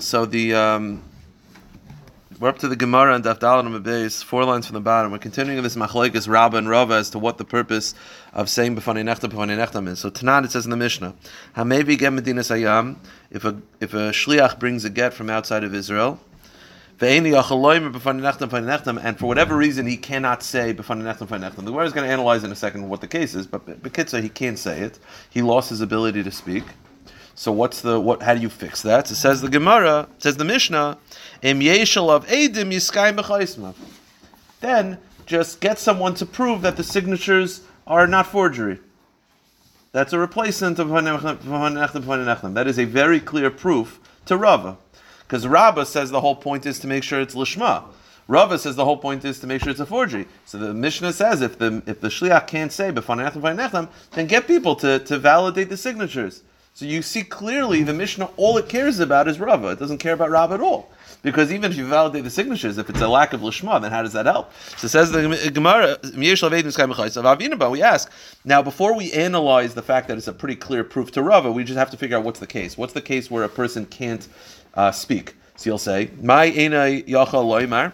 So the um, we're up to the Gemara and Daf Dalet on the base, four lines from the bottom. We're continuing this machlekes Rabba and Rava as to what the purpose of saying b'fanei nechtam b'fanei nechtam is. So Tanan it says in the Mishnah, Hamevi get Medina Sayam if a if a shliach brings a get from outside of Israel. And for whatever reason, he cannot say. The Gemara is going to analyze in a second what the case is, but Bekitza, he can't say it. He lost his ability to speak. So what's the what? How do you fix that? It says the Gemara, says the Mishnah, Im yeshel of edim yiskayim Then just get someone to prove that the signatures are not forgery. That's a replacement of That is a very clear proof to Rava. Because Rava says the whole point is to make sure it's Lishma. Rava says the whole point is to make sure it's a forgery. So the Mishnah says if the if the shliach can't say then get people to, to validate the signatures. So you see clearly the Mishnah, all it cares about is Rava. It doesn't care about Rava at all. Because even if you validate the signatures, if it's a lack of Lishma, then how does that help? So it says the Gemara, we ask, now before we analyze the fact that it's a pretty clear proof to Rava, we just have to figure out what's the case. What's the case where a person can't uh, speak? So you'll say, My ena yacha loimar.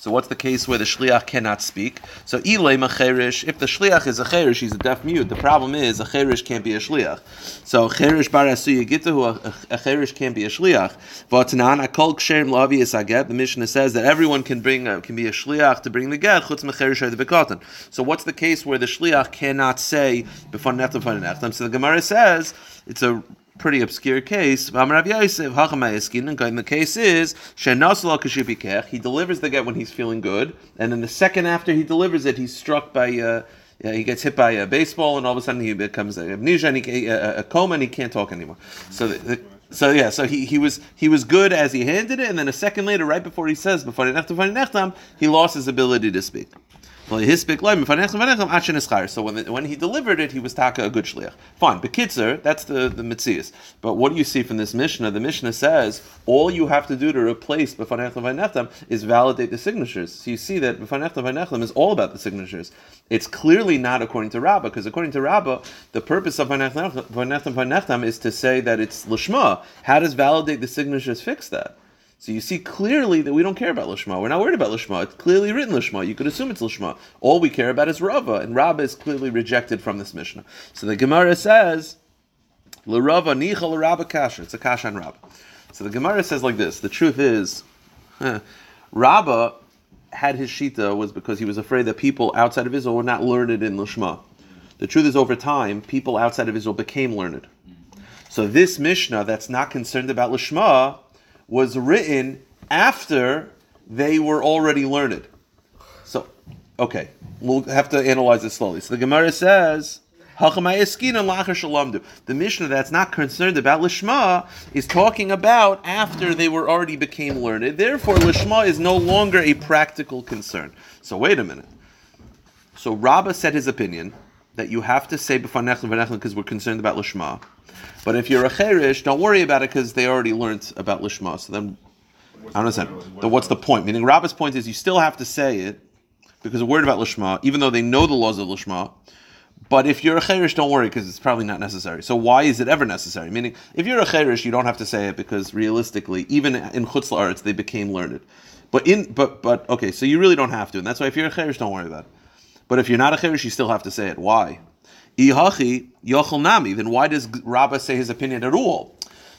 So what's the case where the shliach cannot speak? So ilay macherish. If the shliach is a cherish, he's a deaf mute. The problem is a cherish can't be a shliach. So cherish bar gitahu a cherish can't be a shliach. V'atanan akol ksherim lavi aget. The Mishnah says that everyone can bring can be a shliach to bring the get chutz macherish the bekotan. So what's the case where the shliach cannot say before neftam? So the Gemara says it's a pretty obscure case. The case is he delivers the get when he's feeling good, and then the second after he delivers it, he's struck by. Uh, yeah, he gets hit by a baseball, and all of a sudden he becomes a amnesia and he, a, coma, and he can't talk anymore. So, the, the, so yeah, so he, he was he was good as he handed it, and then a second later, right before he says before he lost his ability to speak. So when, when he delivered it, he was taka a good shliach. Fine, bekitzer, that's the the mitzias. But what do you see from this mishnah? The mishnah says all you have to do to replace b'fanechtam is validate the signatures. So you see that b'fanechtam is all about the signatures. It's clearly not according to Rabbah, because according to Rabbah, the purpose of vanechtam is to say that it's lishma. How does validate the signatures fix that? So you see clearly that we don't care about Lishma. We're not worried about Lishma. It's clearly written Lishma. You could assume it's Lishma. All we care about is Rava, and Rava is clearly rejected from this Mishnah. So the Gemara says, L'Rava nicha l'Rava kasha. It's a kasha on Rava. So the Gemara says like this. The truth is, Rava had his shita was because he was afraid that people outside of Israel were not learned in Lishma. The truth is, over time, people outside of Israel became learned. So this Mishnah that's not concerned about Lishma was written after they were already learned. So, okay, we'll have to analyze it slowly. So the Gemara says, the Mishnah that's not concerned about Lishma is talking about after they were already became learned. Therefore, Lishma is no longer a practical concern. So wait a minute. So Rabbah said his opinion that you have to say b'fanechlin because we're concerned about Lishma. But if you're a cherish, don't worry about it because they already learned about lishma. So then, I don't understand. Then what's the point? Meaning, Rabbi's point is you still have to say it because we're worried about lishma, even though they know the laws of lishma. But if you're a cherish, don't worry because it's probably not necessary. So why is it ever necessary? Meaning, if you're a cherish, you don't have to say it because realistically, even in chutz arts, they became learned. But in but but okay, so you really don't have to, and that's why if you're a cherish, don't worry about it. But if you're not a cherish, you still have to say it. Why? Ihachi yochel nami. Then why does Rabbah say his opinion at all?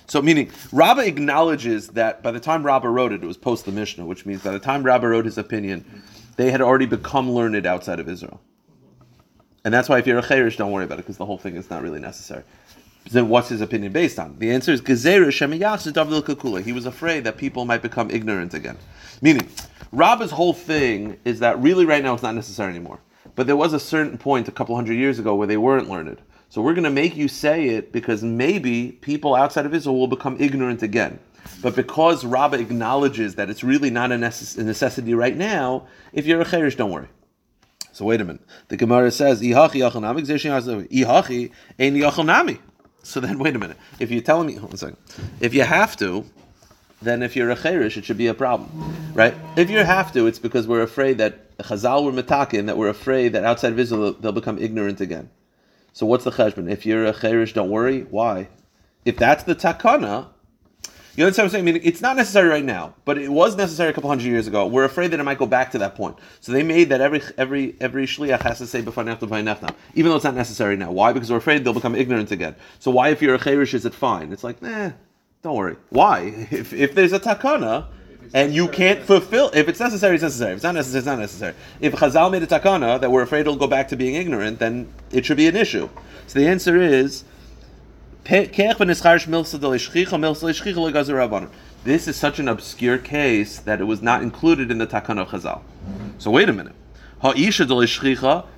So, meaning, Rabbah acknowledges that by the time Rabbah wrote it, it was post the Mishnah, which means by the time Rabbah wrote his opinion, they had already become learned outside of Israel. And that's why if you're a Cherish, don't worry about it, because the whole thing is not really necessary. Then what's his opinion based on? The answer is He was afraid that people might become ignorant again. Meaning, Rabbah's whole thing is that really right now it's not necessary anymore. But there was a certain point a couple hundred years ago where they weren't learned. So we're going to make you say it because maybe people outside of Israel will become ignorant again. But because Rabbah acknowledges that it's really not a, necessity right now, if you're a cherish, don't worry. So wait a minute. The Gemara says, "Ihachi So then, wait a minute. If you're telling me, a second. If you have to, then if you're a cherish, it should be a problem, right? If you have to, it's because we're afraid that Chazal were metakin, that we're afraid that outside of Israel they'll become ignorant again. So what's the cheshbon? If you're a cherish, don't worry. Why? If that's the takana, You understand what I'm saying? I mean, it's not necessary right now, but it was necessary a couple hundred years ago. We're afraid that it might go back to that point. So they made that every every every shliach has to say b'fanechta v'nechta, even though it's not necessary now. Why? Because we're afraid they'll become ignorant again. So why, if you're a cherish, is it fine? It's like, eh, don't worry. Why? If if there's a takana. And you can't fulfill if it's necessary, it's necessary. If it's not necessary, it's not necessary. If Chazal made a takana that we're afraid it'll go back to being ignorant, then it should be an issue. So the answer is this is such an obscure case that it was not included in the Takana of Chazal. So wait a minute.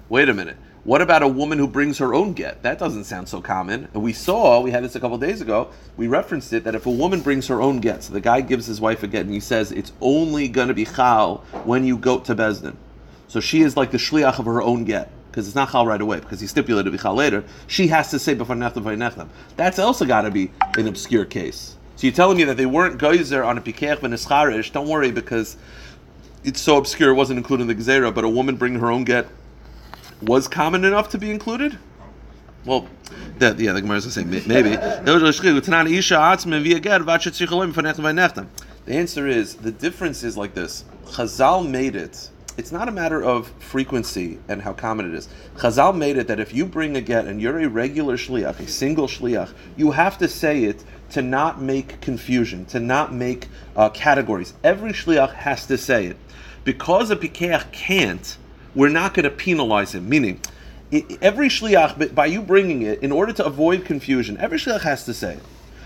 Wait a minute. What about a woman who brings her own get? That doesn't sound so common. And we saw, we had this a couple days ago, we referenced it, that if a woman brings her own get, so the guy gives his wife a get and he says it's only going to be chal when you go to Bezdin. So she is like the shliach of her own get because it's not chal right away because he stipulated to be chal later. She has to say before nechtam v'nechtam. That's also got to be an obscure case. So you're telling me that they weren't geyser on a pikech v'nescharish? Don't worry because it's so obscure it wasn't included in the gezerah. But a woman bringing her own get was common enough to be included. Well, the, yeah, the Gemara is saying maybe. The answer is the difference is like this. Chazal made it it's not a matter of frequency and how common it is. Chazal made it that if you bring a get and you're a regular shliach, a single shliach, you have to say it to not make confusion, to not make uh, categories. Every shliach has to say it. Because a pikeach can't, we're not going to penalize him. Meaning, every shliach, by you bringing it, in order to avoid confusion, every shliach has to say it.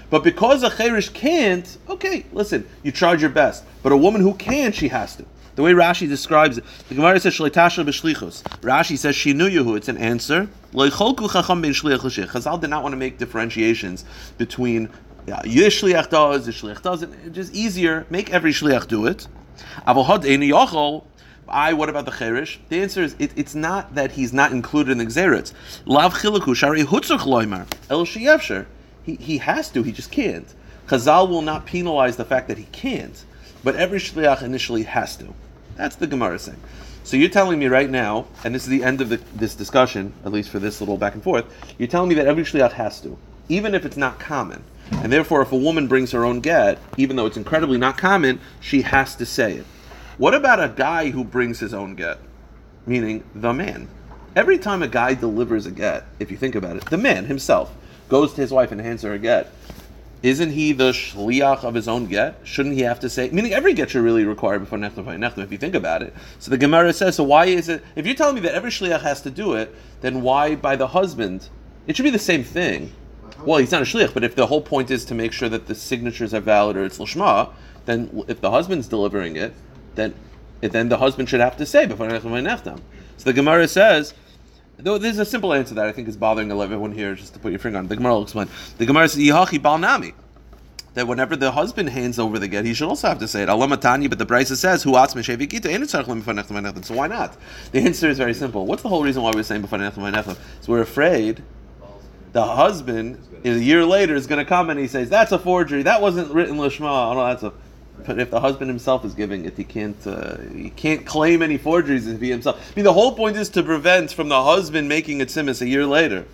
But because a cherish can't, okay, listen, you tried your best. But a woman who can, she has to. The way Rashi describes it, the Gemara says Shleitasha b'shlichus. Rashi says Shinuyahu. It's an answer. Chazal did not want to make differentiations between uh, yeah, Yish shliach does, Yish shliach doesn't. It's just easier. Make every shliach do it. I, what about the cherish? The answer is it, it's not that he's not included in the xeritz. Lav chilaku shari hutzach loymar el sheyevsher. He he has to. He just can't. Chazal will not penalize the fact that he can't, but every shliach initially has to. That's the Gemara saying. So you're telling me right now, and this is the end of the, this discussion, at least for this little back and forth. You're telling me that every shliach has to, even if it's not common, and therefore, if a woman brings her own get, even though it's incredibly not common, she has to say it. What about a guy who brings his own get, meaning the man? Every time a guy delivers a get, if you think about it, the man himself goes to his wife and hands her a get isn't he the shliach of his own get? Shouldn't he have to say? Meaning every get should really require before nechtam nechtam. If you think about it, so the Gemara says. So why is it? If you're telling me that every shliach has to do it, then why by the husband? It should be the same thing. Well, he's not a shliach, but if the whole point is to make sure that the signatures are valid or it's lishma, then if the husband's delivering it, then then the husband should have to say before. So the Gemara says Though there's a simple answer that I think is bothering everyone here, just to put your finger on. The Gemara will explain. The Gemara says Yihachi Balnami. That whenever the husband hands over the get, he should also have to say it. But the Brisa says, "Who? So why not? The answer is very simple. What's the whole reason why we're saying b'fanechem So we're afraid the husband a year later is going to come and he says, "That's a forgery. That wasn't written lishma." Oh, that's a but if the husband himself is giving it, he can't uh, he can't claim any forgeries if he himself. I mean, the whole point is to prevent from the husband making a tzimis a year later.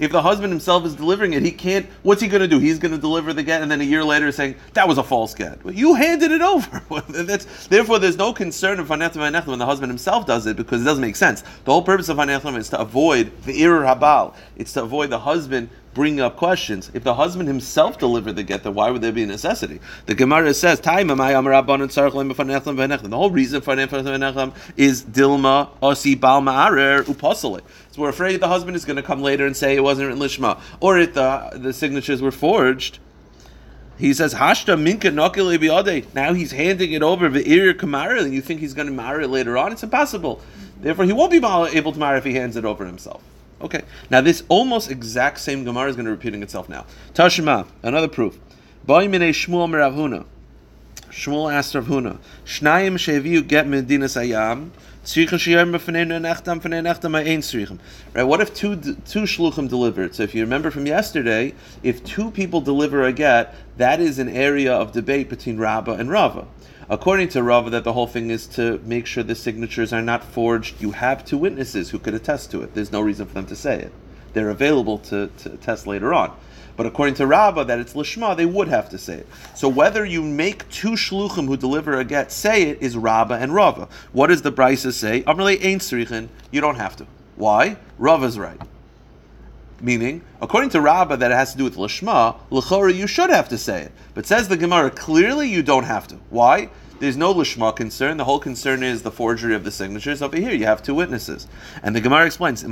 If the husband himself is delivering it, he can't. What's he going to do? He's going to deliver the get, and then a year later saying that was a false get. Well, you handed it over. therefore, there's no concern of vanechim when the husband himself does it because it doesn't make sense. The whole purpose of vanechim is to avoid the irur habal. It's to avoid the husband bringing up questions. If the husband himself delivered the get, then why would there be a necessity? The Gemara says, "Time am I The whole reason for is Dilma Osi Bal Ma'arer Upasale. We're afraid the husband is going to come later and say it wasn't written Lishma, or if the, the signatures were forged. He says, Hashta minka Now he's handing it over Irir Kamara, and you think he's going to marry it later on? It's impossible. Therefore, he won't be able to marry if he hands it over himself. Okay. Now this almost exact same Gemara is going to be repeating itself now. Tashima, another proof. Shmuel. Shmuel asked Rav Huna, Shnayim sheviu get medinas ayam, Right? What if two two shluchim delivered? So if you remember from yesterday, if two people deliver a get, that is an area of debate between Rabbah and Rava. According to Rava, that the whole thing is to make sure the signatures are not forged. You have two witnesses who could attest to it. There's no reason for them to say it. They're available to, to test later on. But according to Rabbah, that it's lishma, they would have to say it. So whether you make two shluchim who deliver a get say it is Rabbah and Rava. What does the Brisa say? Amrle ain't srichin. You don't have to. Why? Rava's right. Meaning, according to Rabbah, that it has to do with lishma. L'chora, you should have to say it. But says the Gemara, clearly you don't have to. Why? There's no lishma concern. The whole concern is the forgery of the signatures. Over here, you have two witnesses, and the Gemara explains: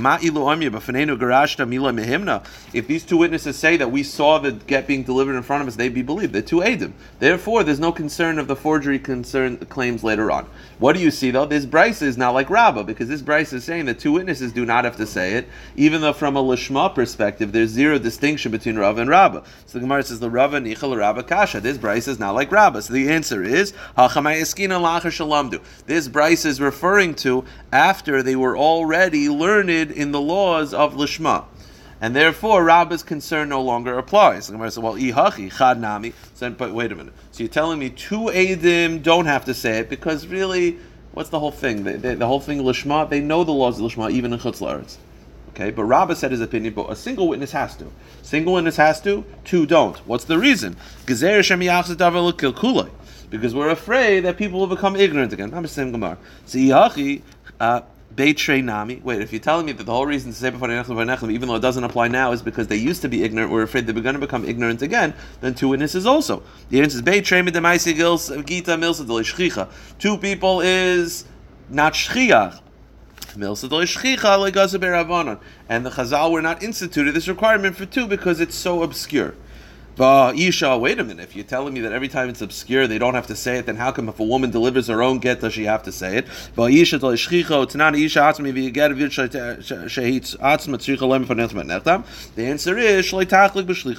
If these two witnesses say that we saw the get being delivered in front of us, they'd be believed. They're two edim. Therefore, there's no concern of the forgery concern claims later on. What do you see though? This Brisa is not like Rabbah because this Brisa is saying that two witnesses do not have to say it, even though from a lishma perspective, there's zero distinction between Rav and Rabbah. So the Gemara says the Rav and Nichel Rabbah Kasha. This Brisa is not like Rabbah. So the answer is this Brisa is referring to after they were already learned in the laws of Lishma. And therefore, Rabbah's concern no longer applies. The Gemara says, well, ihachi, but wait a minute. So you're telling me two Adim don't have to say it because really, what's the whole thing? The, whole thing, Lishma, they know the laws of Lishma, even in Chutz. Okay, but Rabbah said his opinion, but a single witness has to. Single witness has to, two don't. What's the reason? Because we're afraid that people will become ignorant again. I'm saying Gemara. So uh, Nami. Wait, if you're telling me that the whole reason to say before even though it doesn't apply now, is because they used to be ignorant, we're afraid they're going to become ignorant again, then two witnesses also. The answer is Gita Two people is not Shchiach. And the Chazal were not instituted this requirement for two because it's so obscure. Isha, wait a minute. If you're telling me that every time it's obscure they don't have to say it, then how come if a woman delivers her own get does she have to say it? It's not Isha The answer is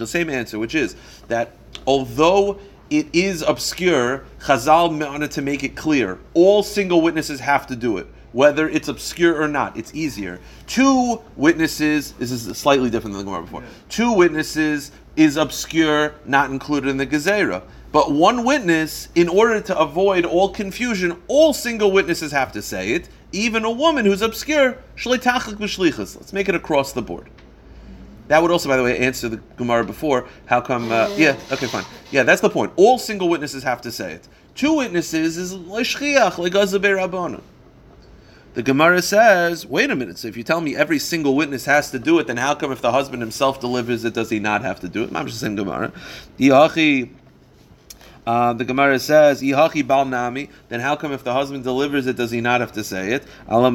same answer, which is that although it is obscure, Chazal wanted to make it clear. All single witnesses have to do it whether it's obscure or not. It's easier. Two witnesses, this is slightly different than the Gemara before. Two witnesses is obscure, not included in the Gezerah. But one witness, in order to avoid all confusion, all single witnesses have to say it. Even a woman who's obscure, let's make it across the board. That would also, by the way, answer the Gemara before. How come? Uh, yeah, okay, fine. Yeah, that's the point. All single witnesses have to say it. Two witnesses is rabbanon. The Gemara says, wait a minute, so if you tell me every single witness has to do it, then how come if the husband himself delivers it, does he not have to do it? Saying Gemara. Uh, the Gemara says, "Ihachi bal nami." Then how come if the husband delivers it, does he not have to say it? We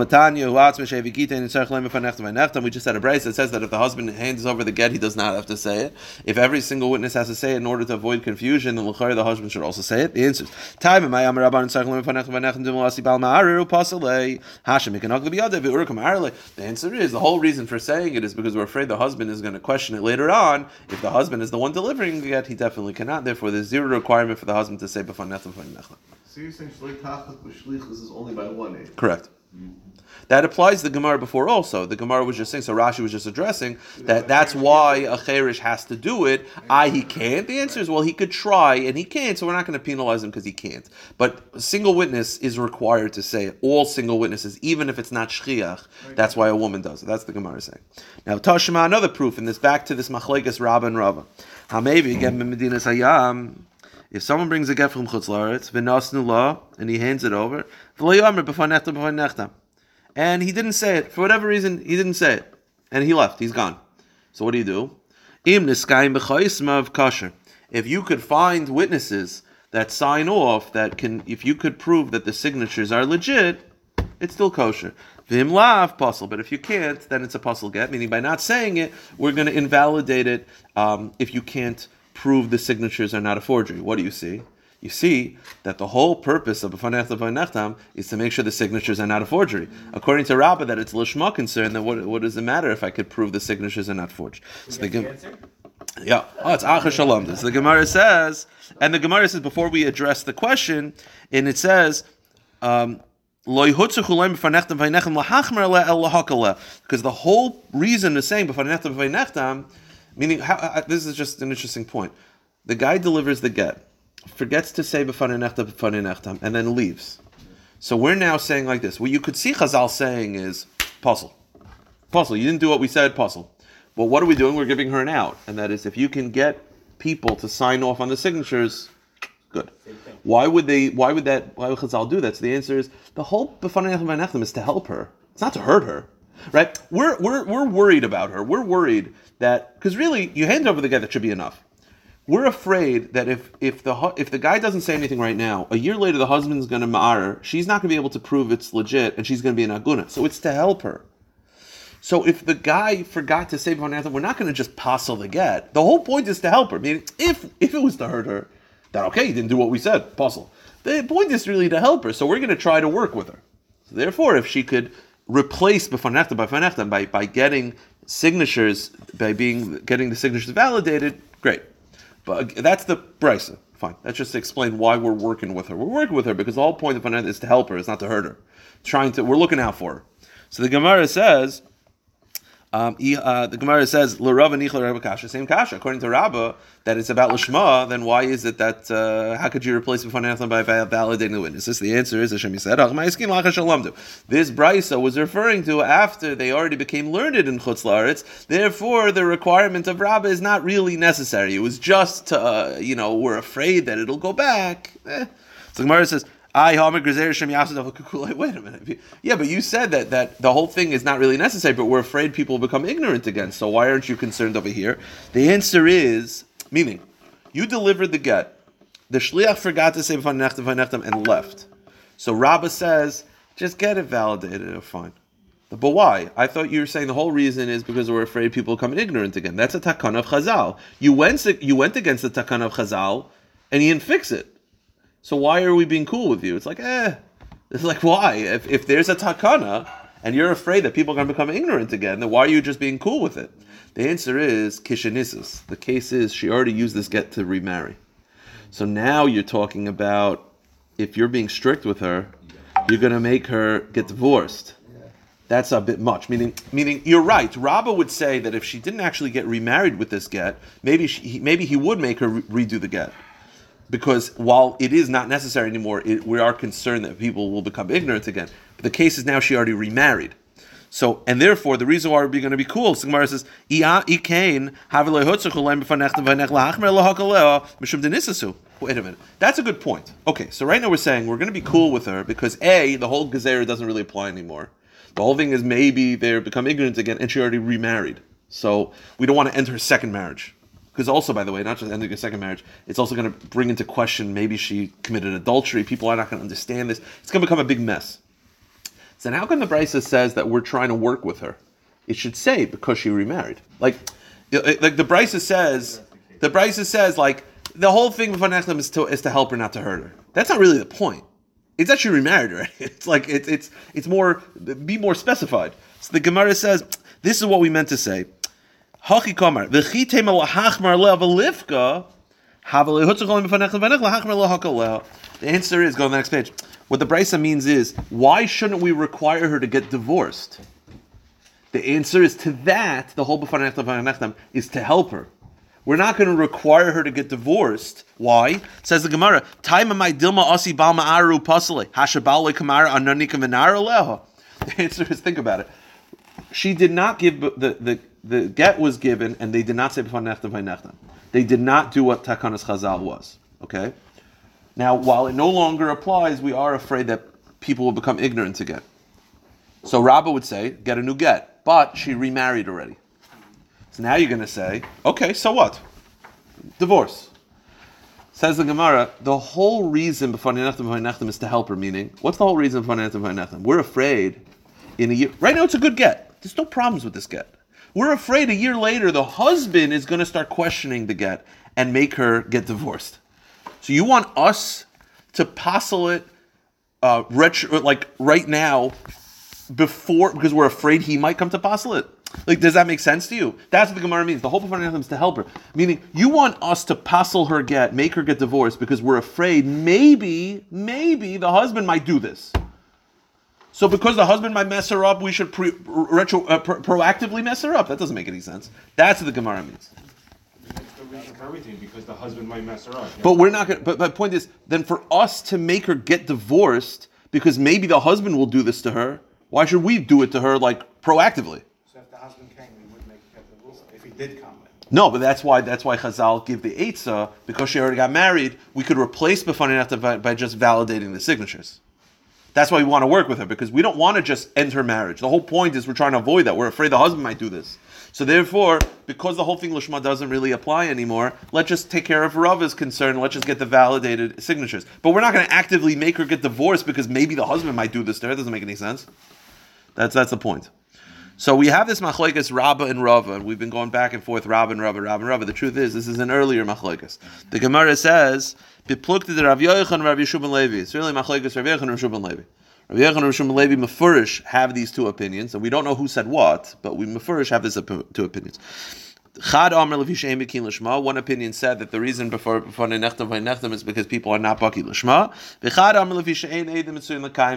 just had a brace that says that if the husband hands over the get, he does not have to say it. If every single witness has to say it in order to avoid confusion, then the husband should also say it. The answer is time. The answer is the whole reason for saying it is because we're afraid the husband is going to question it later on. If the husband is the one delivering the get, he definitely cannot. Therefore, there's zero requirement for the husband to say before Nechlam before Nechlam. So you're saying is only by one age? Correct. Mm-hmm. That applies to the Gemara before also. The Gemara was just saying, so Rashi was just addressing that that's why a Cherish has to do it. I, he can't. The answer is, well, he could try and he can't, so we're not going to penalize him because he can't. But a single witness is required to say it. All single witnesses, even if it's not Shchiach, that's why a woman does it. That's the Gemara saying. Now, Tashima, another proof in this, back to this Machlegas Rabba and Rabba. Maybe again, Medina Hayam. If someone brings a get from Chutz Laretz, v'nasnu law, and he hands it over, and he didn't say it for whatever reason, he didn't say it, and he left. He's gone. So what do you do? Im of kasher. If you could find witnesses that sign off, that can, if you could prove that the signatures are legit, it's still kosher. Vim lav pasul, but if you can't, then it's a pasul get. Meaning, by not saying it, we're going to invalidate it um, if you can't prove the signatures are not a forgery. What do you see? You see that the whole purpose of Nechtam is to make sure the signatures are not a forgery. According to Rabbah, that it's Lishma concern, then what, what does it matter if I could prove the signatures are not forged? So the, the yeah, oh, it's Acha Shalom. So the Gemara says, and the Gemara says before we address the question, and it says, um, because the whole reason is saying meaning how, uh, this is just an interesting point. The guy delivers the get forgets to say b'fanei nechtam, and then leaves. So we're now saying like this. What you could see Chazal saying is pasul, pasul. You didn't do what we said, pasul. Well, what are we doing? We're giving her an out, and that is if you can get people to sign off on the signatures, good. Why would they? Why would that? Why would Chazal do that? So the answer is the whole B'fanei Nechem is to help her. It's not to hurt her, right? We're we're we're worried about her. We're worried that because really you hand over the guy that should be enough. We're afraid that if if the if the guy doesn't say anything right now, a year later the husband's going to ma'ar. She's not going to be able to prove it's legit, and she's going to be an aguna. So it's to help her. So if the guy forgot to say B'fanei Nechem, we're not going to just passel the get. The whole point is to help her. I mean, if if it was to hurt her, that okay, he didn't do what we said, pasul. The point is really to help her, so we're going to try to work with her. So therefore, if she could replace B'fanechta by Fanechta by by getting signatures, by being getting the signatures validated, great. But that's the brisa. Fine. That's just to explain why we're working with her. We're working with her because the whole point of Fanechta is to help her, it's not to hurt her. Trying to, we're looking out for her. So the Gemara says. Um, he, uh, the Gemara says l'rava nichla Rabba kasha same kasha. According to Rabba, that it's about lishma. Then why is it that uh, how could you replace before Nathan by va- validating the witnesses? The answer is Hashem said this brisa was referring to after they already became learned in chutz laaretz. Therefore, the requirement of Rabba is not really necessary. It was just uh, you know we're afraid that it'll go back. Eh. So Gemara says. I Wait a minute. Yeah, but you said that that the whole thing is not really necessary, but we're afraid people will become ignorant again. So why aren't you concerned over here? The answer is meaning you delivered the get. The shliach forgot to say v'nechtem v'nechtem and left. So Rabbah says, just get it validated. Oh, fine. But why? I thought you were saying the whole reason is because we're afraid people become ignorant again. That's a takana of Chazal. You went you went against the takana of Chazal, and you didn't fix it. So why are we being cool with you? It's like, eh. It's like, why? If, if there's a takana and you're afraid that people are going to become ignorant again, then why are you just being cool with it? The answer is kishanisis. The case is she already used this get to remarry. So now you're talking about if you're being strict with her, you're going to make her get divorced. That's a bit much. Meaning, meaning you're right. Rabba would say that if she didn't actually get remarried with this get, maybe she, maybe he would make her re- redo the get because while it is not necessary anymore, it, we are concerned that people will become ignorant again. But the case is now she already remarried. So, and therefore, the reason why we're going to be cool, Sigmar says, Wait a minute. That's a good point. Okay, so right now we're saying we're going to be cool with her because A, the whole Gezerah doesn't really apply anymore. The whole thing is maybe they become ignorant again and she already remarried. So we don't want to enter her second marriage. Because also, by the way, not just ending a second marriage, it's also going to bring into question maybe she committed adultery. People are not going to understand this. It's going to become a big mess. So now, how come the Brisa says that we're trying to work with her? It should say because she remarried. Like, like the Brisa says, the Brisa says like the whole thing with Vanachlim is to is to help her, not to hurt her. That's not really the point. It's that she remarried already. It's like it's it's it's more be more specified. So the Gemara says this is what we meant to say. Hachi kamar v'chitem al hachmar lev the answer is go to the next page. What the brisa means is why shouldn't we require her to get divorced? The answer is to that. The whole b'fanechtam is to help her. We're not going to require her to get divorced. Why? Says the Gemara. Time my dilma asi aru. The answer is think about it. She did not give the the the get was given, and they did not say. They did not do what takanas chazal was. Okay. Now, while it no longer applies, we are afraid that people will become ignorant again. So Rabbah would say, get a new get, but she remarried already. So now you're going to say, okay, so what? Divorce. Says the Gemara, the whole reason is to help her, meaning, what's the whole reason? We're afraid in a year, right now it's a good get. There's no problems with this get. We're afraid a year later the husband is going to start questioning the get and make her get divorced. So you want us to passel it uh, retro, like right now before because we're afraid he might come to passel it. Like, does that make sense to you? That's what the Gemara means. The whole point of is to help her. Meaning, you want us to passel her get, make her get divorced because we're afraid maybe, maybe the husband might do this. So because the husband might mess her up, we should pre, retro, uh, pro, proactively mess her up. That doesn't make any sense. That's what the Gemara means. That's the reason for everything because the husband might mess her up. But we're not going. But my point is, then for us to make her get divorced because maybe the husband will do this to her, why should we do it to her like proactively? So if the husband came, we would make her get divorced. did comment. No, but that's why that's why Chazal give the Eitzah because she already got married. We could replace Nechtam by, by just validating the signatures. That's why we want to work with her because we don't want to just end her marriage. The whole point is we're trying to avoid that. We're afraid the husband might do this. So therefore, because the whole thing Lishma doesn't really apply anymore, let's just take care of Rava's concern. Let's just get the validated signatures. But we're not going to actively make her get divorced because maybe the husband might do this to her. It doesn't make any sense. That's that's the point. So we have this machlekes Rabba and Rava, and we've been going back and forth Rabba and Rava, Rabba and Rava. The truth is, this is an earlier machlekes. The Gemara says, "Beplukte the Rav Yoichan and Rav Yeshua ben Levi." It's really machlekes Rav Yoichan and Rav Yeshua ben Levi. Rav Yoichan and Rav Yeshua ben Levi mefurish have these two opinions, and we don't know who said what, but we mefurish have these two opinions. One opinion said that the reason before before Nechtam Nechtam is because people are not Baki Lishma.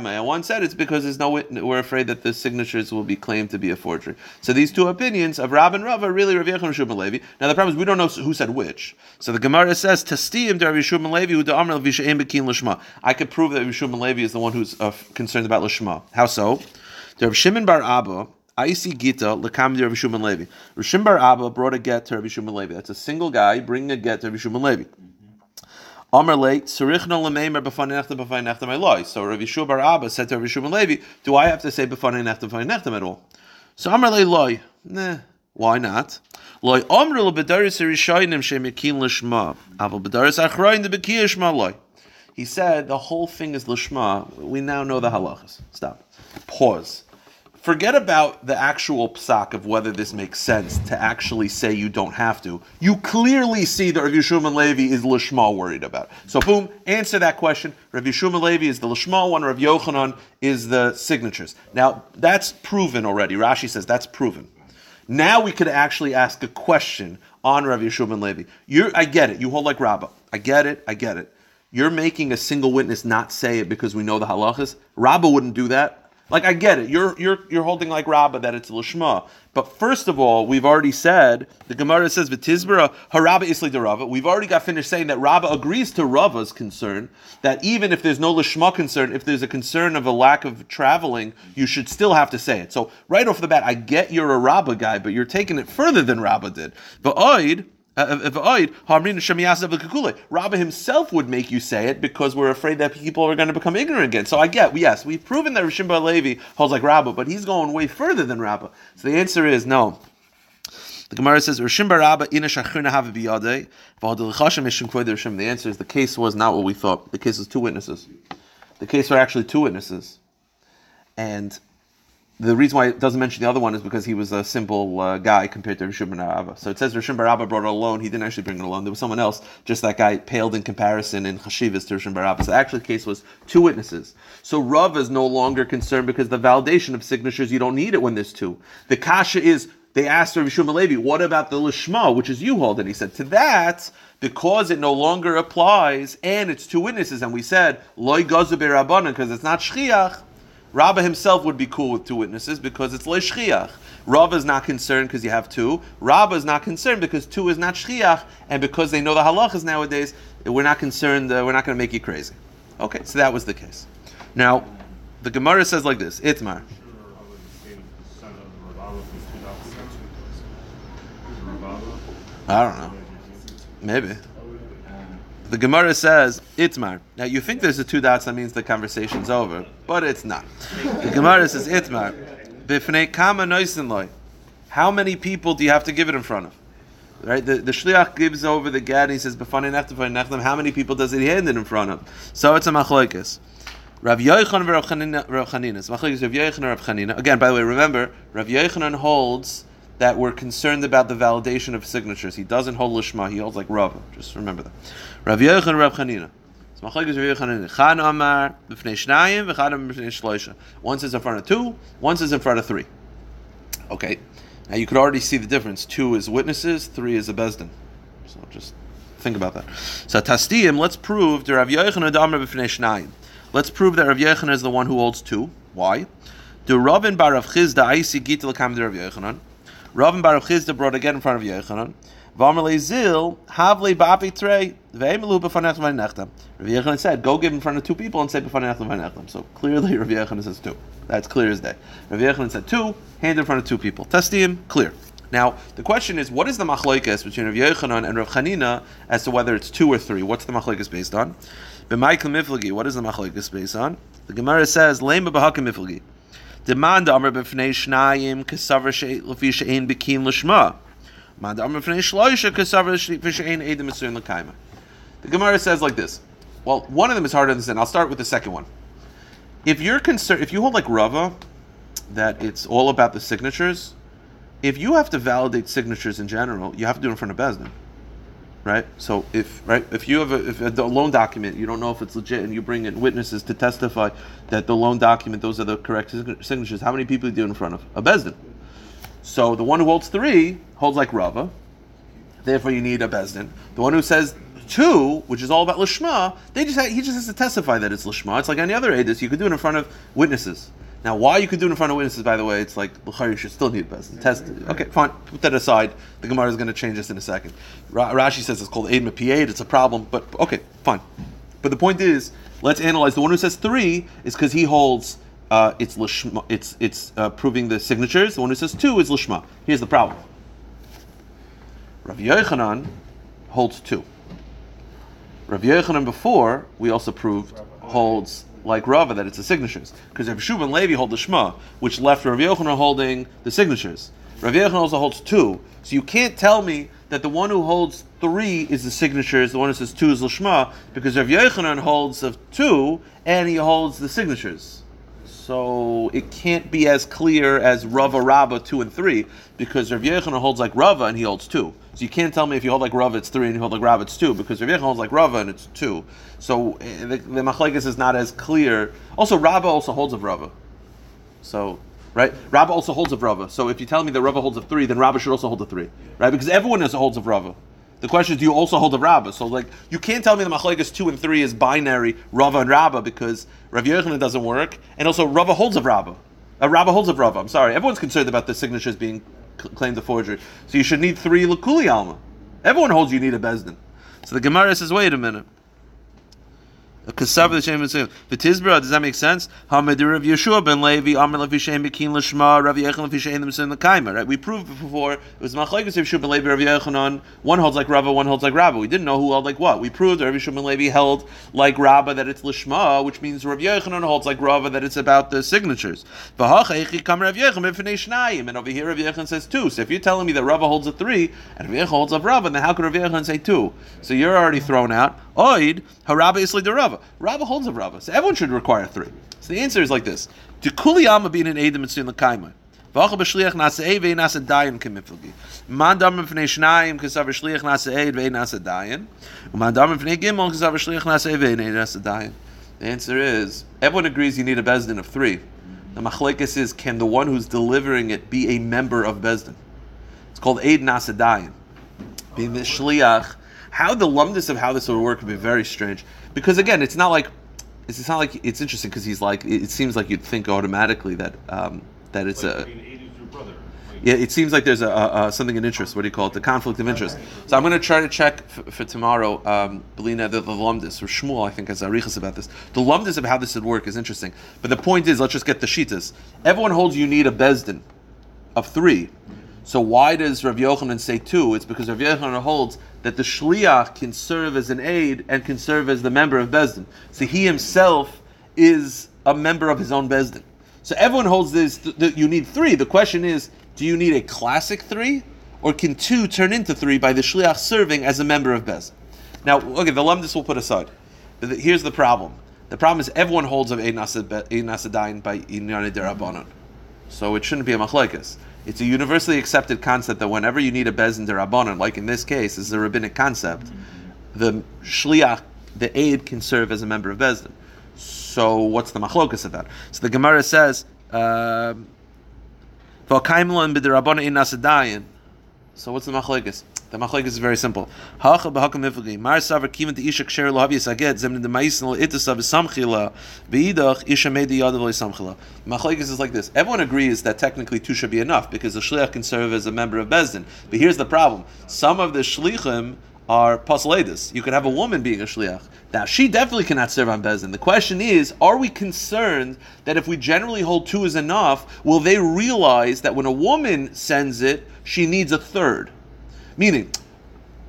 And one said it's because there's no we're afraid that the signatures will be claimed to be a forgery. So these two opinions of Rab and Rav are really Rav Yechon Levi. Now the problem is we don't know who said which. So the Gemara says Tastiyim Rav Yeshua ben Levi who Amr Levi Lishma. I could prove that Yeshua Levi is the one who's uh, concerned about Lishma. How so? Rav Shimon Bar Abba. Aisi Gita Lakamdi Rav Shimon Levi. Rishim Bar Abba brought a get to Rav Shimon Levi. That's a single guy bringing a get to Rav Shimon Levi. Mm-hmm. Amar late, Sarichna Lameimer B'fanei Nechtam B'fanei Nechtam Eloi. So Rav Yeshua Bar Abba said to Rav Shimon Levi, "Do I have to say B'fanei Nechtam at all?" So Amar late loy, nah, why not? Loy Amr lo B'daris Rishayim Shemikin Lishma, Aval B'daris Achrayin the B'kiyah Shma loy. He said the whole thing is Lishma. We now know the halachas. Stop. Pause. Forget about the actual psak of whether this makes sense to actually say you don't have to. You clearly see that Rav Yeshua Levi is Lishma worried about. So boom, answer that question. Rav Yeshua Levi is the Lishma one, Rav Yochanan is the signatures. Now, that's proven already. Rashi says that's proven. Now we could actually ask a question on Rav Yeshua Levi. You're, I get it. You hold like Rabbah. I get it. I get it. You're making a single witness not say it because we know the halachas. Rabbah wouldn't do that. Like I get it, you're you're you're holding like Rabbah that it's lishma. But first of all, we've already said the Gemara says v'tizbera harabba isli de Rava. We've already got finished saying that Rabbah agrees to Rava's concern that even if there's no lishma concern, if there's a concern of a lack of traveling, you should still have to say it. So right off the bat, I get you're a Rabbah guy, but you're taking it further than Rabbah did. V'oid. Uh, uh, uh, Rabbi himself would make you say it because we're afraid that people are going to become ignorant again. So I get, yes, we've proven that Rishim Bar Levi holds like Rabba, but he's going way further than Rabba. So the answer is no. The Gemara says, Rishim Bar Rabba ina shachrina have biyadei. The answer is the case was not what we thought. The case was two witnesses. The case were actually two witnesses. And the reason why it doesn't mention the other one is because he was a simple uh, guy compared to Rishon Bar Abba. So it says Rishon Bar Abba brought it alone. He didn't actually bring it alone. There was someone else. Just that guy paled in comparison in Chashivas to Rishon Bar Abba. So actually the case was two witnesses. So Rav is no longer concerned because the validation of signatures, you don't need it when there's two. The kasha is, they asked Rav Shmuel Levi, what about the Lishma, which is you hold? And he said, to that, because it no longer applies, and it's two witnesses, and we said, loy gazu because it's not shchiach, Rabba himself would be cool with two witnesses because it's le shchiach. Rabba is not concerned because you have two. Rabba is not concerned because two is not shchiach, and because they know the halachas nowadays, we're not concerned. Uh, we're not going to make you crazy. Okay, so that was the case. Now, the Gemara says like this: Itmar. I don't know. Maybe. The Gemara says Itmar. Now you think there's a two dots that means the conversation's over, but it's not. The Gemara says Itmar. Bifnei kama noisin How many people do you have to give it in front of? Right, the, the shliach gives over the gad and he says b'fanei nechtem nechtem. How many people does he hand it in front of? So it's a machlokes. Rav Yochanan and Rav Chanina. Rav Chanina. Again, by the way, remember Rav Yochanan holds that we're concerned about the validation of signatures. He doesn't hold lishma. He holds like Rav. Just remember that. Rav and Rav Chanina. One says in front of two. One says in front of three. Okay. Now you could already see the difference. Two is witnesses. Three is a bezdin. So just think about that. So Tastiyim, let's prove the Rav Yochanan Amar b'fnei shnayim. Let's prove that Rav Yochanan is the one who holds two. Why? Do Ravin bar Rav Chizda Aisi Gitel Kam Rav Yochanan. Ravin bar Rav Chizda brought again in front of Yochanan. V'amalei zil havle ba'api trei ve'emelu b'fanech v'nechtam. Rav Yochanan said, "Go give in front of two people and say b'fanech v'nechtam." So clearly, Rav Yochanan says two. That's clear as day. Rav Yochanan said two, hand in front of two people. Testiyim, clear. Now, the question is, what is the machlokes between Rav Yochanan and Rav Chanina as to whether it's two or three? What's the machlokes based on? B'Michael Miflagi, what is the machlokes based on? The Gemara says, Lema b'Hakim Miflagi. Demand Amr b'Fnei Shnayim she'ein b'kin l'shma. Demand Amr b'Fnei Shloisha she'ein l'kaima. The Gemara says like this. Well, one of them is hard to understand. I'll start with the second one. If you're concerned, if you hold like Rava, that it's all about the signatures, if you have to validate signatures in general, you have to do it in front of Bezdin. Right? So if right if you have a, if a loan document, you don't know if it's legit, and you bring in witnesses to testify that the loan document, those are the correct signatures. How many people do you do in front of a Bezdin? So the one who holds three holds like Rava. Therefore, you need a Bezdin. The one who says two, which is all about lishma, they just ha- he just has to testify that it's lishma. It's like any other edus. You could do it in front of witnesses. Now, why you could do it in front of witnesses, by the way, it's like l'chari you should still need best test. Okay, fine. Put that aside. The Gemara is going to change this in a second. Ra- Rashi says it's called aid mapiaid. It's a problem, but okay, fine. But the point is, let's analyze. The one who says three is because he holds uh, it's lishma. It's it's uh, proving the signatures. The one who says two is lishma. Here's the problem. Rav Yochanan holds two. Rav Yochanan before we also proved holds like Rava that it's the signatures because Rav Shub and Levi hold the Shema, which left Rav Yochanan holding the signatures. Rav Yochanan also holds two, so you can't tell me that the one who holds three is the signatures, the one who says two is the Shema, because Rav Yochanan holds of two and he holds the signatures. So it can't be as clear as Rava Rabba two and three because Rav Yochanan holds like Rava and he holds two. So you can't tell me if you hold like Rava it's three and you hold like Rava it's two because Rav Yochanan holds like Rava and it's two. So eh, the, the machlekes is not as clear. Also, Rava also holds of Rava. So right, Rava also holds of Rava. So if you tell me that Rava holds of three, then Rava should also hold of three, right? Because everyone has holds of Rava. The question is, do you also hold of Rabba? So, like, you can't tell me the Machlekes 2 and 3 is binary, Rava and Rabba, because Rav Yochanan doesn't work, and also Rava holds of Rabba. Uh, Rabba holds of Rava, I'm sorry. Everyone's concerned about the signatures being claimed a forgery. So you should need three Lakuli Alma. Everyone holds you need a Bezdin. So the Gemara says, wait a minute. Kasav the Shem Mitzvah. The Tizbra, does that make sense? Hamadir Rav Yeshua ben Levi, Amr Shem Bekin Lashma, Rav Yechon right? We proved before, it was Machlekes Rav Yeshua ben Levi, Rav Yechonon, one holds like Rava, one holds like Rabba. We didn't know who held like what. We proved Rav Yeshua ben Levi held like Rabba, that it's Lashma, which means Rav Yechonon holds like Rava, that it's about the signatures. And over here Rav Yechon says two. So if you're telling me that Rava holds a three, and Rav Yechon holds of Rava, then how could Rav Yechon say two? So you're already thrown out. Oid, Harabba Isli de Rava. Holds of Rava. So everyone should require three. So the answer is like this. To Kuli Alma being an Edim Mitzvah L'kaima. V'acha b'shliach nasa eid ve'in nasa dayan kemifilgi. Man dam mifnei shnayim kesav b'shliach nasa eid ve'in nasa dayan. Uman dam mifnei gimel kesav b'shliach nasa eid ve'in nasa dayan. The answer is, everyone agrees you need a Bezdin of three. The machlekes is, can the one who's delivering it be a member of Bezdin? It's called Eid Nasa Dayan. Being the shliach, how the lumdus of how this would work would be very strange. Because again, it's not like it's, it's not like it's interesting because he's like it, seems like you'd think automatically that um, that it's Like a being aided through brother. Yeah, it seems like there's a, a, something in interest. What do you call it? The conflict of interest. So I'm going to try to check f- for tomorrow. Um, Belina, the, the lumdus or Shmuel, I think, has arichas about this. The lumdus of how this would work is interesting. But the point is, let's just get the shitas. Everyone holds you need a bezdin of three. So why does Rav Yochanan say two? It's because Rav Yochanan holds that the shliach can serve as an aid and can serve as the member of bezdin. So he himself is a member of his own bezdin. So everyone holds this. Th- that you need three. The question is, do you need a classic three, or can two turn into three by the shliach serving as a member of bezdin? Now, okay, the lumdus we'll put aside. Here's the problem. The problem is everyone holds of ein nasadain by inyan derabanan. So it shouldn't be a machlekes. It's a universally accepted concept that whenever you need a bezin derabanan, like in this case, this is a rabbinic concept, the shliach, the aid, can serve as a member of bezdin. So what's the machlokas of that? So the Gemara says, um, "V'akaimlan b'derabana in nasadayin." So what's the machlekes? The machlekes is very simple. Hacha b'hakam. Mar savar isha ksher lo havi saget zem the ma'isen lo itasav samchila v'idach isha. Machlekes is like this. Everyone agrees that technically two should be enough because the shliach can serve as a member of bezdin. But here's the problem: some of the shlichim are pasaledis. You could have a woman being a shliach. Now, she definitely cannot serve on Bezdin. The question is, are we concerned that if we generally hold two is enough, will they realize that when a woman sends it, she needs a third? Meaning,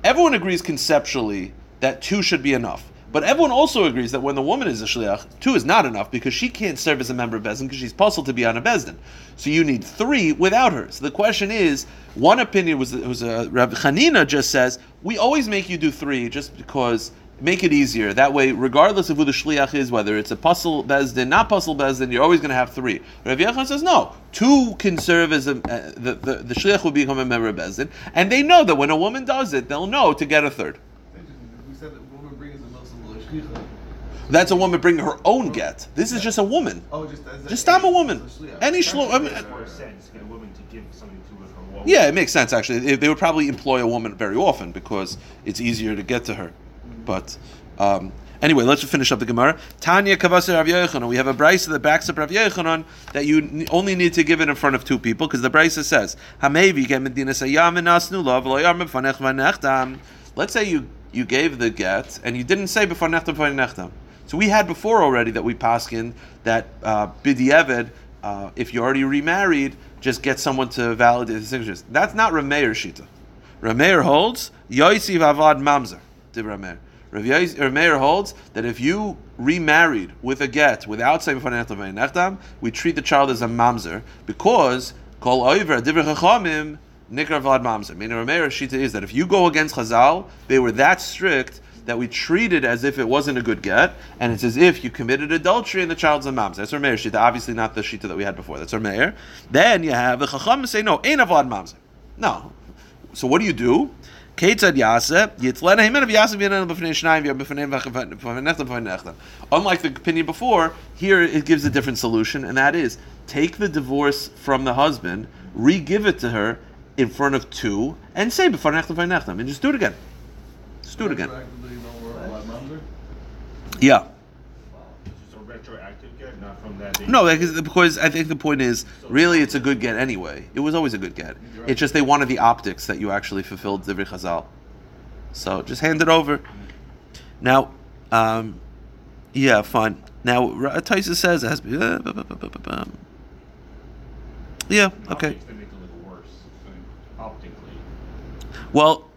everyone agrees conceptually that two should be enough. But everyone also agrees that when the woman is a shliach, two is not enough because she can't serve as a member of Bezdin because she's puzzled to be on a Bezdin. So you need three without her. So the question is, one opinion was was uh, Rabbi Chanina just says we always make you do three just because make it easier. That way, regardless of who the shliach is, whether it's a pasul bezdin, not pasul bezdin, you're always going to have three. Rav Yechon says no. Two can serve as a uh, the, the the shliach will become a member of bezdin, and they know that when a woman does it, they'll know to get a third. We said that woman brings a milsim l'shlicha. That's a woman bringing her own get. This is just a woman. Oh, just as a, Just I'm a woman. as a shliach. Any shlo. I mean, Makes more sense to get a woman to give something to her from a woman. yeah, it makes sense actually. They- They would probably employ a woman very often because it's easier to get to her. But um, anyway, let's finish up the Gemara. Tanya Kavasir Rav Yochanan. We have a brisa that backs up Rav Yochanan that you only need to give it in front of two people because the brisa says, "Hamevi get medina sayam v'nasnu lo v'lo yam b'fanech v'nechtam." Let's say you you gave the get and you didn't say b'far nechtam b'far nechtam. So we had before already that we paskin that uh, uh, if you already remarried, just get someone to validate the signatures. That's not Rameir Shita. Rameir holds Yoisiv Avad Mamzer. Rav Rameir holds that if you remarried with a get without saying we treat the child as a mamzer because kol oiver divrei chachamim nikra vlad mamzer. Meaning Rameir Shita is that if you go against Chazal, they were that strict that we treat it as if it wasn't a good get, and it's as if you committed adultery and the child's a mamzer. That's Rameir shita, obviously not the shita that we had before. That's Rameir. Then you have the chacham say no, ain't avad mamzer. No. So what do you do? Ketzad yitzlena himen of yaseh v'yanan b'fnei shnayim v'b'fnei v'b'fnei nechtam b'fnei nechtam. Unlike the opinion before, here it gives a different solution, and that is take the divorce from the husband, re-give it to her in front of two, and say b'fnei nechtam, and just do it again. Just do it again. Retroactively, no more allowed mamzer? Yeah. It's a retroactive get, not from that day. No, because, I think the point is, really, it's a good get anyway. It was always a good get. It's just they wanted the optics that you actually fulfilled the Chazal. So just hand it over. Now, um, yeah, fine. Now, Taisa says it has to be. uh, bu- bu- bu-. Yeah, okay. Optics, They make it look worse, optically. Well,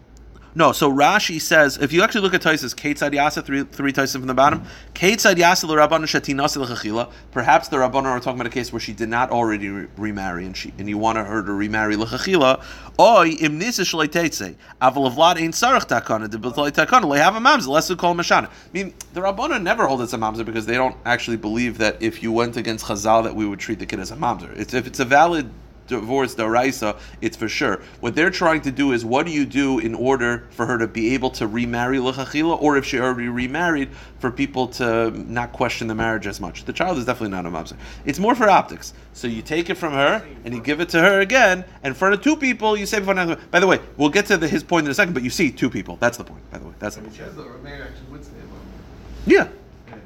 no. So Rashi says if you actually look at Taisus, Kate Yasa, three three Taisus from the bottom. Kate Yasa l'Rabbanu Shatinasi l'Chachila. Perhaps the Rabbanu are talking about a case where she did not already re- remarry, and she and you wanted her to remarry l'Chachila. Oy im nisa shalei teitze. Aval avlad ein sarach takana de b'tloi takana le have a mamzer less to call mashana. I mean, the Rabbanu never hold it's a mamzer because they don't actually believe that if you went against Chazal that we would treat the kid as a mamzer. It's if it's a valid divorce daraisa, it's for sure. What they're trying to do is, what do you do in order for her to be able to remarry lechachila, or if she already remarried, for people to not question the marriage as much? The child is definitely not a mamzer. It's more for optics. So you take it from her and you give it to her again, and in front of two people, you say. By the way, we'll get to the, his point in a second, but you see two people. That's the point. By the way, that's the point. Says the Rameir actually would say mamzer. Yeah,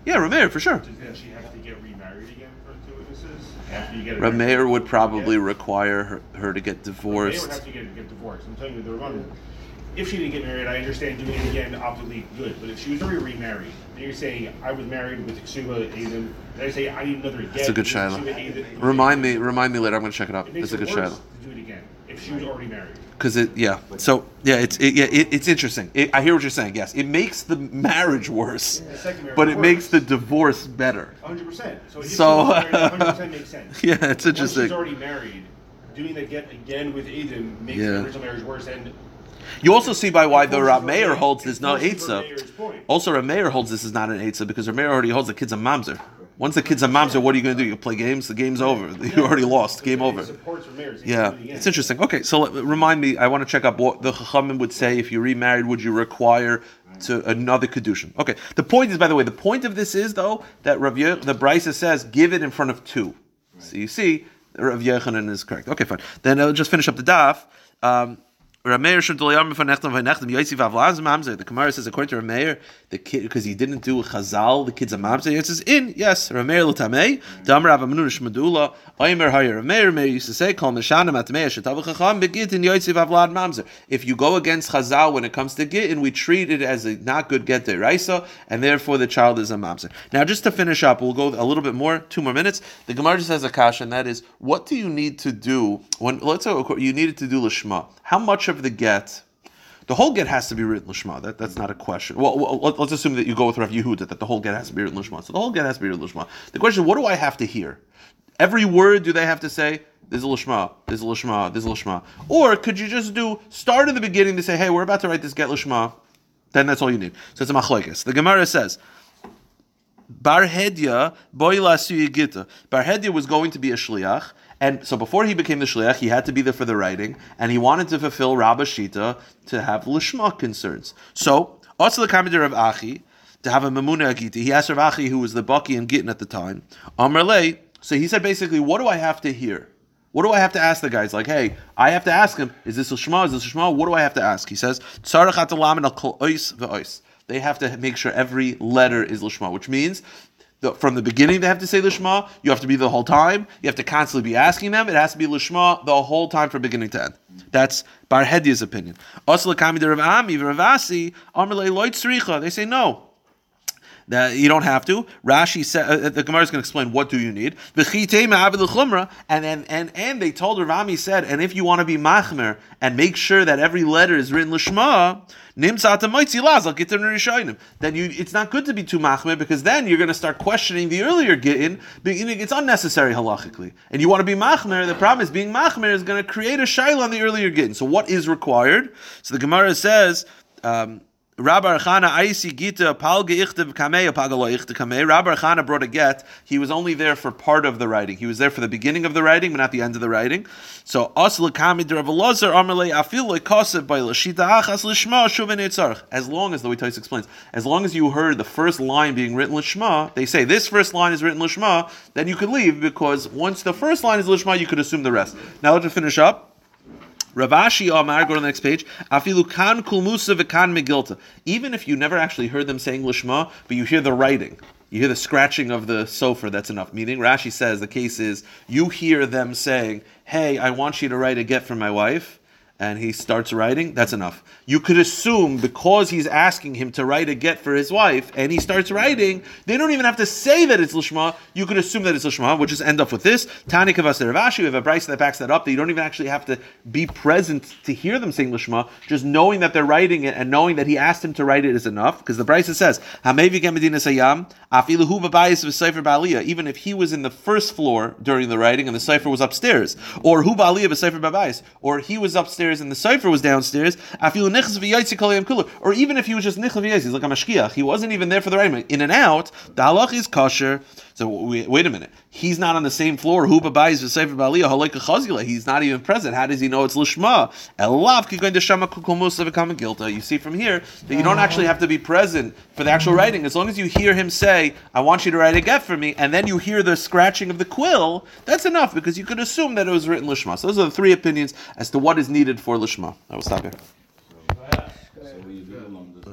yeah, Rameir for sure. Does she have to get remarried again for two witnesses? After you get a Rameir would probably require her, her to get Rameir would divorced. have to get, get divorced. I'm telling you, the Rabbanu, if she didn't get married, I understand doing it again, optically good. But if she was already remarried, then you're saying, I was married with Ksuba, Aiden, and I say, I need another get. It's a good shiloh. Remind me, remind me later. I'm going to check it out. It It's a good shiloh. To do it again if she was already married. Because it, yeah. So yeah, it's it, yeah, it, it's interesting. It, I hear what you're saying. Yes, it makes the marriage worse, The second marriage but it worse. makes the divorce better. 100%. So, if So- was married, 100% makes sense. Yeah, it's Once interesting. she's already married, doing that get again with Aiden makes Yeah. the original marriage worse. And You also see by why the It forces Rameir Rameir- holds it this no forces Eitzah. Rameir's point. Also, Rameir holds this is not an Eitzah because Rameir already holds the kid's a mamzer. Once the kid's a mamzer, what are you going to do? You play games? The game's over. You already lost. Game over. supports Rameir's. He Yeah, can do it again. it's interesting. Okay, so let- remind me. I want to check up what the Chachamim would say if you remarried. Would you require to another kedushin? Okay. The point is, by the way, the point of this is though that Rav Ye- the Brisa says give it in front of two. So you see, Rav Yochanan is correct. Okay, fine. Then I'll just finish up the daf. Um, The Gemara says according to Rameir, the kid because he didn't do chazal, the kid's a mamzer. It says in yes. Rameir l'tamei. Damar avamnun shmadula. Oimer hayer Rameir. Rameir used to say kol meshanim atmei shetav chacham begit in Yosef avlad mamzer. If you go against chazal when it comes to gittin, we treat it as a not good get deraisa, and therefore the child is a mamzer. Now, just to finish up, we'll go a little bit more, two more minutes. The Gemara just has a kasha, and that is, what do you need to do when let's say you needed to do lishma? How much of the get? The whole get has to be written lishma. That, that's not a question. Well, let- let's assume that you go with Rav Yehuda that the whole get has to be written lishma. So the whole get has to be written lishma. The question: is, What do I have to hear? Every word do they have to say? There's a lishma. There's a lishma. There's a lishma. Or could you just do start in the beginning to say, "Hey, we're about to write this get lishma." Then that's all you need. So it's a machlokes. The Gemara says. Bar Hedya, boy lasu yigita. Bar Hedya was going to be a shliach, and so before he became the shliach, he had to be there for the writing, and he wanted to fulfill Rabba Shita to have lishma concerns. So, also the commander of Achi, to have a Mamuna Agiti, he asked Rav Ashi, who was the Baki and Gittin at the time, Amrle, so he said basically, what do I have to hear? What do I have to ask the guys? Like, hey, I have to ask him, is this a Shema? Is this a Shema? What do I have to ask? He says. They have to make sure every letter is Lishma, which means the, from the beginning they have to say Lishma. You have to be the whole time. You have to constantly be asking them. It has to be Lishma the whole time from beginning to end. That's Bar Hedya's opinion. Also. They say no. That you don't have to. Rashi said uh, the Gemara is going to explain what do you need. And and and and they told Rami said, and if you want to be machmer and make sure that every letter is written rishonim. Then you, it's not good to be too machmer because then you're going to start questioning the earlier gittin. It's unnecessary halachically, and you want to be machmer. The problem is being machmer is going to create a shaila on the earlier gittin. So what is required? So the Gemara says. Um, Rabbi Archana Aisi Gita brought a get. He was only there for part of the writing. He was there for the beginning of the writing, but not the end of the writing. So Amalei Achas Lishma. As long as the way explains, as long as you heard the first line being written Lishma, they say this first line is written Lishma, then you could leave because once the first line is Lishma, you could assume the rest. Now let's finish up. Rav Ashi Amar, go to the next page. Afilu kan kulmusa v'kan megilta. Even if you never actually heard them saying lishma, but you hear the writing, you hear the scratching of the sofer, that's enough. Meaning, Rashi says the case is you hear them saying, "Hey, I want you to write a get for my wife." And he starts writing, that's enough. You could assume because he's asking him to write a get for his wife, and he starts writing, they don't even have to say that it's Lishma. You could assume that it's Lishma. We'll just end up with this. Tani Kavas Rav Ashi, we have a brisa that backs that up, that you don't even actually have to be present to hear them saying Lishma. Just knowing that they're writing it and knowing that he asked him to write it is enough. Because the brisa says, Sayam, even if he was in the first floor during the writing and the sofer was upstairs, or or he was upstairs and the sofer was downstairs, or even if he was just nichas v'yaitzi, he's like a mashkiach, he wasn't even there for the writing, in and out, the halach is kosher. So wait, a minute, he's not on the same floor. Who babayis v'sefer b'aliyah halika chazila? He's not even present. How does he know it's lishma? You see from here that you don't actually have to be present for the actual writing. As long as you hear him say, "I want you to write a get for me," and then you hear the scratching of the quill, that's enough because you could assume that it was written lishma. So those are the three opinions as to what is needed for lishma. I will stop here.